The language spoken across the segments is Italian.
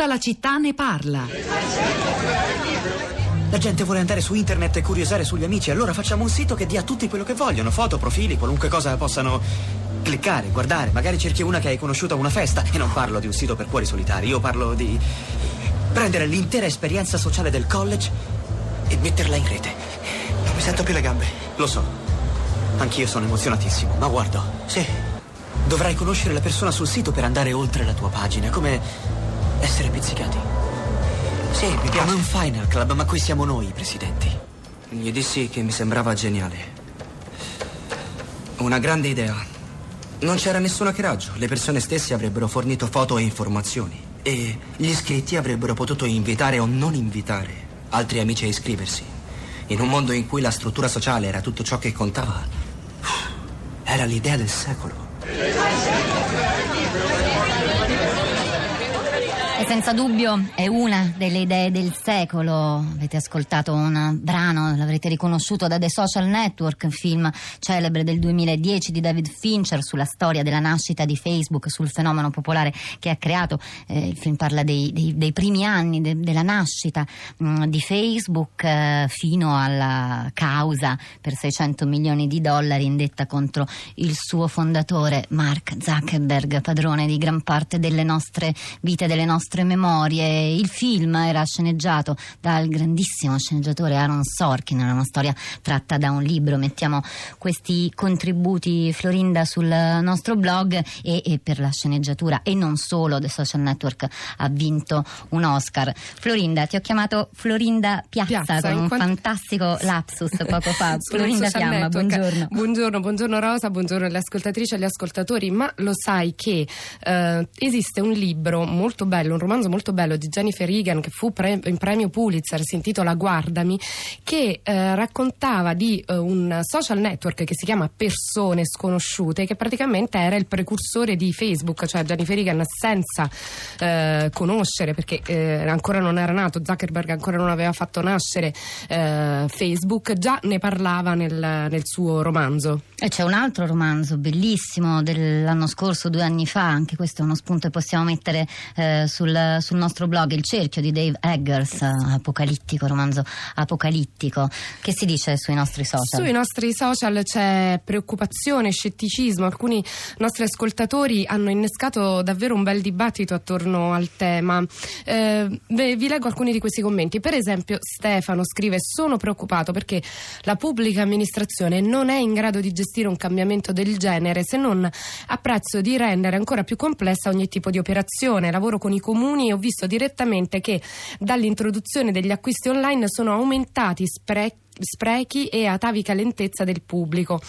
Tutta la città ne parla. La gente vuole andare su internet e curiosare sugli amici, allora facciamo un sito che dia a tutti quello che vogliono, foto, profili, qualunque cosa possano cliccare, guardare. Magari cerchi una che hai conosciuto a una festa. E non parlo di un sito per cuori solitari, io parlo di prendere l'intera esperienza sociale del college e metterla in rete. Non mi sento più le gambe. Lo so. Anch'io sono emozionatissimo, ma guardo. Sì. Dovrai conoscere la persona sul sito per andare oltre la tua pagina, come essere pizzicati. Sì, mi Come piace. un final club, ma qui siamo noi i presidenti. Gli dissi che mi sembrava geniale. Una grande idea. Non c'era nessun hackeraggio. Le persone stesse avrebbero fornito foto e informazioni. E gli iscritti avrebbero potuto invitare o non invitare altri amici a iscriversi. In un mondo in cui la struttura sociale era tutto ciò che contava. Era l'idea del secolo. E senza dubbio è una delle idee del secolo. Avete ascoltato un brano, l'avrete riconosciuto da The Social Network, un film celebre del 2010 di David Fincher sulla storia della nascita di Facebook, sul fenomeno popolare che ha creato. Eh, il film parla dei, dei- dei primi anni de- della nascita mh, di Facebook eh, fino alla causa per 600 milioni di dollari indetta contro il suo fondatore Mark Zuckerberg, padrone di gran parte delle nostre vite, delle nostre memorie. Il film era sceneggiato dal grandissimo sceneggiatore Aaron Sorkin, era una storia tratta da un libro. Mettiamo questi contributi, Florinda, sul nostro blog e, e per la sceneggiatura e non solo The Social Network ha vinto un Oscar. Florinda, ti ho chiamato Florinda Piazza, Piazza, con un quanto- fantastico lapsus poco fa. Florinda Fiamma, network. buongiorno. Buongiorno, buongiorno Rosa, buongiorno alle ascoltatrici e agli ascoltatori. Ma lo sai che eh, esiste un libro molto bello, romanzo molto bello di Jennifer Egan che fu pre- in premio Pulitzer, si intitola Guardami, che eh, raccontava di eh, un social network che si chiama Persone Sconosciute, che praticamente era il precursore di Facebook, cioè Jennifer Egan senza eh, conoscere, perché eh, ancora non era nato, Zuckerberg ancora non aveva fatto nascere eh, Facebook, già ne parlava nel, nel suo romanzo. E c'è un altro romanzo bellissimo dell'anno scorso, due anni fa, anche questo è uno spunto che possiamo mettere eh, sul, sul nostro blog, Il cerchio di Dave Eggers, apocalittico, romanzo apocalittico. Che si dice sui nostri social? Sui nostri social c'è preoccupazione, scetticismo, alcuni nostri ascoltatori hanno innescato davvero un bel dibattito attorno al tema. Eh, vi leggo alcuni di questi commenti. Per esempio Stefano scrive sono preoccupato perché la pubblica amministrazione non è in grado di gestire un cambiamento del genere se non a prezzo di rendere ancora più complessa ogni tipo di operazione. Lavoro con i comuni e ho visto direttamente che dall'introduzione degli acquisti online sono aumentati spre- sprechi e atavica lentezza del pubblico.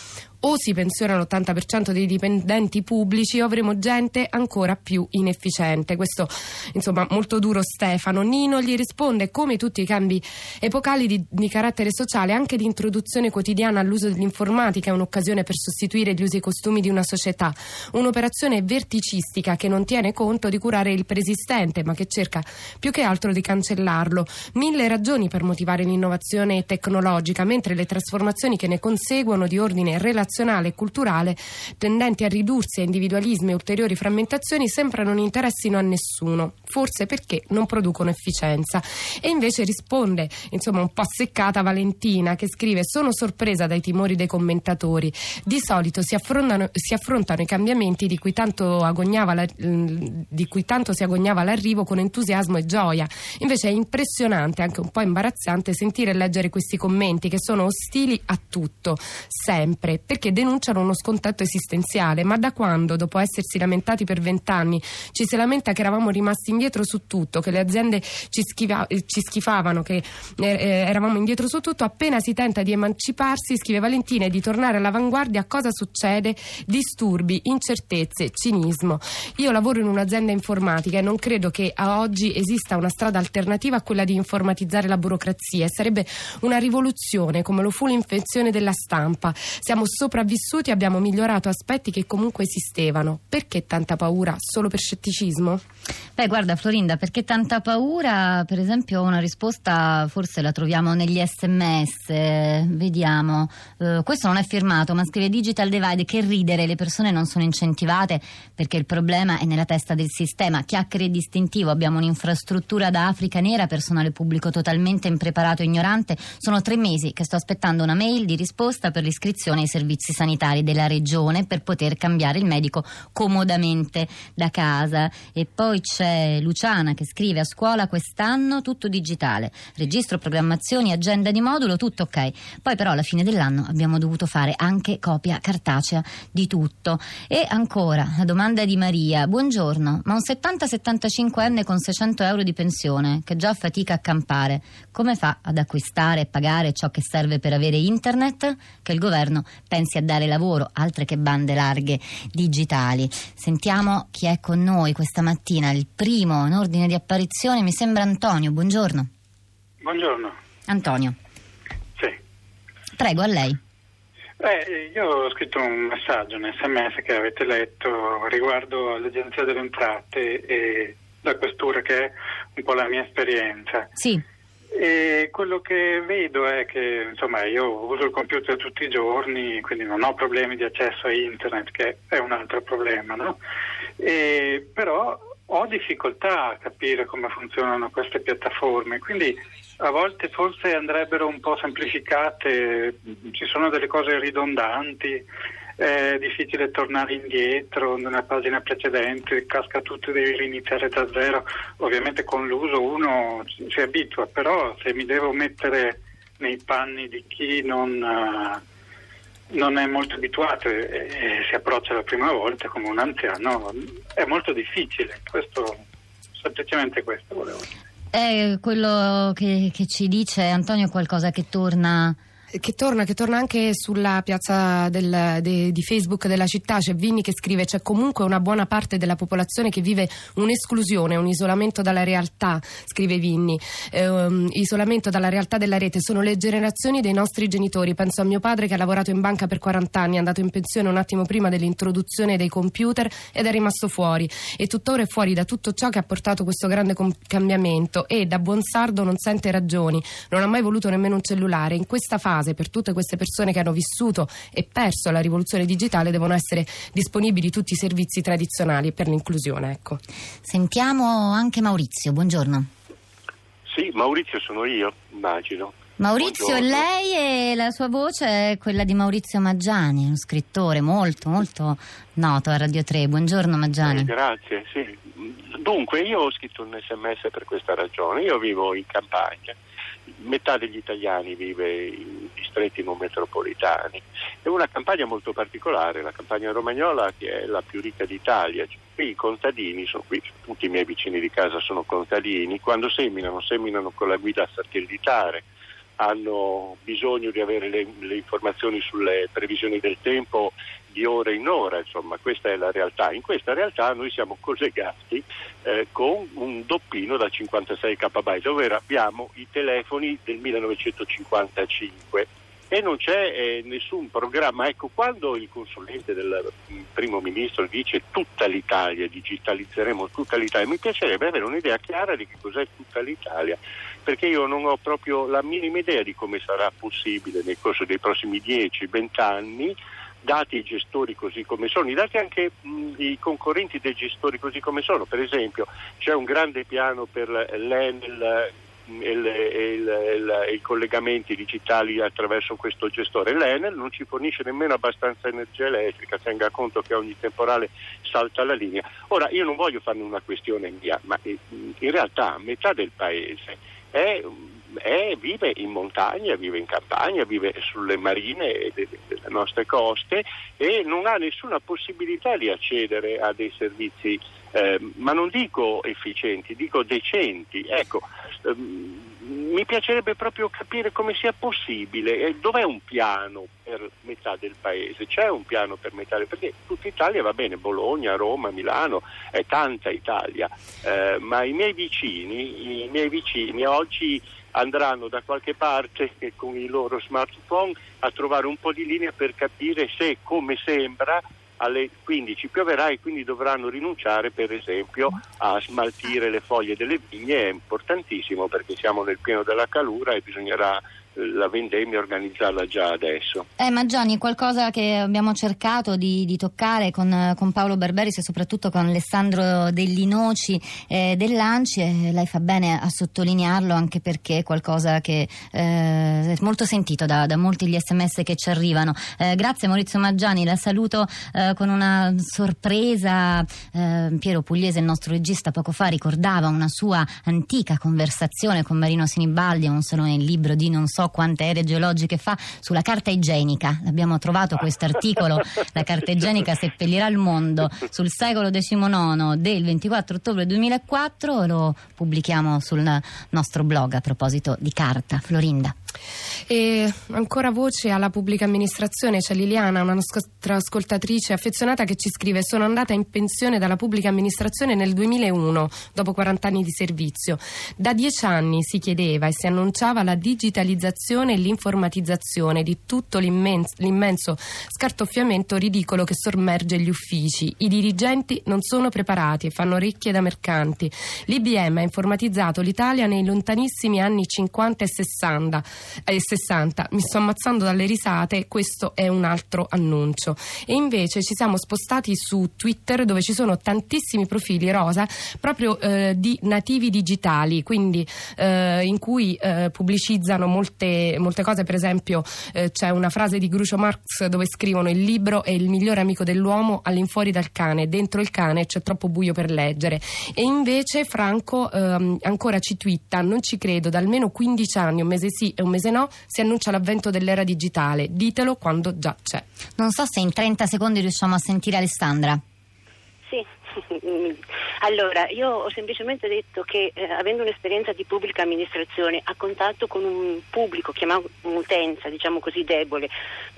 O si pensiona l'80% dei dipendenti pubblici o avremo gente ancora più inefficiente. Questo, insomma, molto duro Stefano. Nino gli risponde come tutti i cambi epocali di, di carattere sociale, anche di introduzione quotidiana all'uso dell'informatica è un'occasione per sostituire gli usi e costumi di una società. Un'operazione verticistica che non tiene conto di curare il preesistente, ma che cerca più che altro di cancellarlo. Mille ragioni per motivare l'innovazione tecnologica, mentre le trasformazioni che ne conseguono di ordine relazionale e culturale, tendenti a ridursi a individualismi e ulteriori frammentazioni, sembra non interessino a nessuno, forse perché non producono efficienza. E invece risponde, insomma, un po' seccata Valentina che scrive: Sono sorpresa dai timori dei commentatori. Di solito si affrontano, si affrontano i cambiamenti di cui, la- di cui tanto si agognava l'arrivo con entusiasmo e gioia. Invece è impressionante, anche un po' imbarazzante, sentire e leggere questi commenti che sono ostili a tutto, sempre, perché denunciano uno scontatto esistenziale. Ma da quando, dopo essersi lamentati per vent'anni, ci si lamenta che eravamo rimasti indietro su tutto, che le aziende ci, schiva- ci schifavano, che eh, eh, eravamo indietro su tutto, appena si tenta di emanciparsi, scrive Valentina, e di tornare all'avanguardia, cosa succede? Disturbi, incertezze, cinismo. Io lavoro in un'azienda informatica e non credo che a oggi esista una strada alternativa a quella di informatizzare la burocrazia e sarebbe una rivoluzione come lo fu l'invenzione della stampa. Siamo sopravvissuti abbiamo migliorato aspetti che comunque esistevano. Perché tanta paura? Solo per scetticismo? Beh, guarda Florinda, perché tanta paura? Per esempio una risposta forse la troviamo negli sms, vediamo. Uh, questo non è firmato, ma scrive Digital Divide che ridere, le persone non sono incentivate perché il problema è nella testa del sistema. Chiacchiere distintivo, abbiamo un'infrastruttura da Africa nera, personale pubblico totalmente impreparato e ignorante. Sono tre mesi che sto aspettando una mail di risposta per l'iscrizione ai servizi sanitari della regione per poter cambiare il medico comodamente da casa. E poi c'è Luciana che scrive a scuola quest'anno tutto digitale, registro, programmazioni, agenda di modulo, tutto ok. Poi però alla fine dell'anno abbiamo dovuto fare anche copia cartacea di tutto. E ancora, la domanda di Maria, buongiorno, ma un 70-75enne con 600 euro di pensione, che già fatica a campare, come fa ad acquistare e pagare ciò che serve per avere internet? Che il governo pensi a dare lavoro, altre che bande larghe digitali. Sentiamo chi è con noi questa mattina, il primo in ordine di apparizione mi sembra Antonio. Buongiorno. Buongiorno. Antonio. Sì. Prego, a lei. Beh, io ho scritto un messaggio, un sms che avete letto riguardo all'Agenzia delle Entrate e la questura che è un po' la mia esperienza. Sì. E quello che vedo è che insomma io uso il computer tutti i giorni, quindi non ho problemi di accesso a internet, che è un altro problema, no? E, però ho difficoltà a capire come funzionano queste piattaforme, quindi a volte forse andrebbero un po' semplificate, ci sono delle cose ridondanti, è difficile tornare indietro nella pagina precedente, casca tutto, devi riniziare da zero, ovviamente con l'uso uno si abitua, però se mi devo mettere nei panni di chi non... Uh, non è molto abituato e, e, si approccia la prima volta come un anziano, è molto difficile. Questo, semplicemente questo volevo dire. È quello che, che ci dice Antonio qualcosa che torna che torna, che torna anche sulla piazza del, de, di Facebook della città. C'è Vinni che scrive: c'è comunque una buona parte della popolazione che vive un'esclusione, un isolamento dalla realtà. Scrive Vinni: eh, um, isolamento dalla realtà della rete. Sono le generazioni dei nostri genitori. Penso a mio padre che ha lavorato in banca per 40 anni, è andato in pensione un attimo prima dell'introduzione dei computer ed è rimasto fuori. E tuttora è fuori da tutto ciò che ha portato questo grande com- cambiamento. E da buon sardo non sente ragioni. Non ha mai voluto nemmeno un cellulare. In questa fase base per tutte queste persone che hanno vissuto e perso la rivoluzione digitale devono essere disponibili tutti i servizi tradizionali per l'inclusione. Ecco. Sentiamo anche Maurizio, buongiorno. Sì, Maurizio sono io, immagino. Maurizio Buongiorno. lei e la sua voce è quella di Maurizio Maggiani, uno scrittore molto molto noto a Radio 3. Buongiorno Maggiani. Eh, grazie, sì. Dunque io ho scritto un sms per questa ragione. Io vivo in campagna metà degli italiani vive in distretti non metropolitani. È una campagna molto particolare, la campagna romagnola che è la più ricca d'Italia. Qui i contadini, sono qui, tutti i miei vicini di casa sono contadini, quando seminano, seminano con la guida satellitare, hanno bisogno di avere le, le informazioni sulle previsioni del tempo di ora in ora, insomma questa è la realtà. In questa realtà noi siamo collegati eh, con un doppino da 56 KB, ovvero abbiamo i telefoni del 1955 e non c'è eh, nessun programma. Ecco, quando il consulente del mm, primo ministro dice tutta l'Italia, digitalizzeremo tutta l'Italia, mi piacerebbe avere un'idea chiara di che cos'è tutta l'Italia, perché io non ho proprio la minima idea di come sarà possibile nel corso dei prossimi 10-20 anni dati i gestori così come sono, i dati anche mh, i concorrenti dei gestori così come sono, per esempio c'è un grande piano per l'Enel e i collegamenti digitali attraverso questo gestore. L'Enel non ci fornisce nemmeno abbastanza energia elettrica, tenga conto che ogni temporale salta la linea. Ora io non voglio farne una questione mia, ma eh, in realtà metà del paese è è, vive in montagna, vive in campagna, vive sulle marine delle, nostre coste e non ha nessuna possibilità di accedere a dei servizi, eh, ma non dico efficienti, dico decenti. Ecco, ehm, mi piacerebbe proprio capire come sia possibile e dov'è un piano per metà del paese. C'è un piano per metà del paese, perché tutta Italia va bene, Bologna, Roma, Milano, è tanta Italia, eh, ma i miei vicini, i miei vicini oggi andranno da qualche parte con i loro smartphone a trovare un po' di linea per capire se, come sembra, alle 15 pioverà e quindi dovranno rinunciare per esempio a smaltire le foglie delle vigne, è importantissimo perché siamo nel pieno della calura e bisognerà la vendemmia organizzarla già adesso. Eh, ma Gianni, qualcosa che abbiamo cercato di, di toccare con, con, Paolo Barberis e soprattutto con Alessandro Dell'Inoci eh, dell'Anci, e lei fa bene a sottolinearlo anche perché è qualcosa che eh, è molto sentito da, da, molti gli sms che ci arrivano. Eh, grazie Maurizio Maggiani, la saluto eh, con una sorpresa. Eh, Piero Pugliese, il nostro regista, poco fa ricordava una sua antica conversazione con Marino Sinibaldi, un salone libro di non so so quante ere geologiche fa, sulla carta igienica. Abbiamo trovato questo articolo, la carta igienica seppellirà il mondo, sul secolo XIX del 24 ottobre 2004, lo pubblichiamo sul nostro blog a proposito di carta. Florinda. E ancora voce alla pubblica amministrazione, c'è Liliana, una nostra ascoltatrice affezionata che ci scrive sono andata in pensione dalla pubblica amministrazione nel 2001, dopo 40 anni di servizio. Da dieci anni si chiedeva e si annunciava la digitalizzazione e l'informatizzazione di tutto l'immenso, l'immenso scartoffiamento ridicolo che sommerge gli uffici. I dirigenti non sono preparati e fanno orecchie da mercanti. L'IBM ha informatizzato l'Italia nei lontanissimi anni 50 e 60 ai 60. Mi sto ammazzando dalle risate, questo è un altro annuncio. E invece ci siamo spostati su Twitter dove ci sono tantissimi profili rosa proprio eh, di nativi digitali, quindi eh, in cui eh, pubblicizzano molte, molte, cose, per esempio eh, c'è una frase di Groucho Marx dove scrivono il libro è il migliore amico dell'uomo all'infuori dal cane, dentro il cane c'è troppo buio per leggere. E invece Franco ehm, ancora ci twitta, non ci credo, da almeno 15 anni, un mese sì e un mese no, si annuncia l'avvento dell'era digitale. Ditelo quando già c'è. Non so se in 30 secondi riusciamo a sentire Alessandra. Allora, io ho semplicemente detto che eh, avendo un'esperienza di pubblica amministrazione a contatto con un pubblico, chiamiamo un'utenza, diciamo così, debole,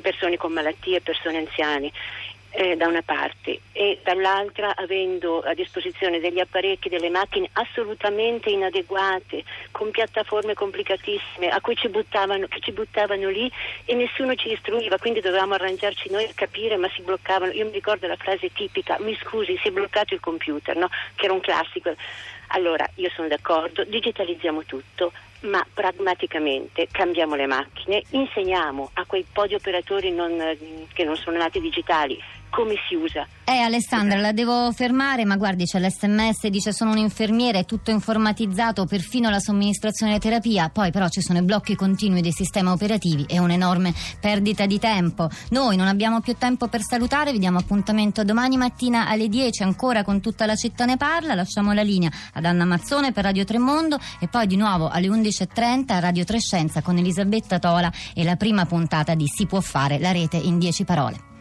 persone con malattie, persone anziane, eh, da una parte e dall'altra avendo a disposizione degli apparecchi, delle macchine assolutamente inadeguate, con piattaforme complicatissime a cui ci buttavano, ci buttavano lì e nessuno ci istruiva, quindi dovevamo arrangiarci noi a capire, ma si bloccavano. Io mi ricordo la frase tipica, mi scusi, si è bloccato il computer, no? che era un classico. Allora, io sono d'accordo, digitalizziamo tutto, ma pragmaticamente cambiamo le macchine, insegniamo a quei pochi operatori non, che non sono nati digitali come si usa. Eh Alessandra, la devo fermare, ma guardi c'è l'SMS, dice sono un infermiere, tutto informatizzato, perfino la somministrazione e terapia, poi però ci sono i blocchi continui dei sistemi operativi è un'enorme perdita di tempo. Noi non abbiamo più tempo per salutare, vi diamo appuntamento domani mattina alle 10 ancora con tutta la città ne parla, lasciamo la linea ad Anna Mazzone per Radio Tremondo e poi di nuovo alle 11 16.30 Radio Trescenza con Elisabetta Tola e la prima puntata di Si può fare la rete in 10 parole.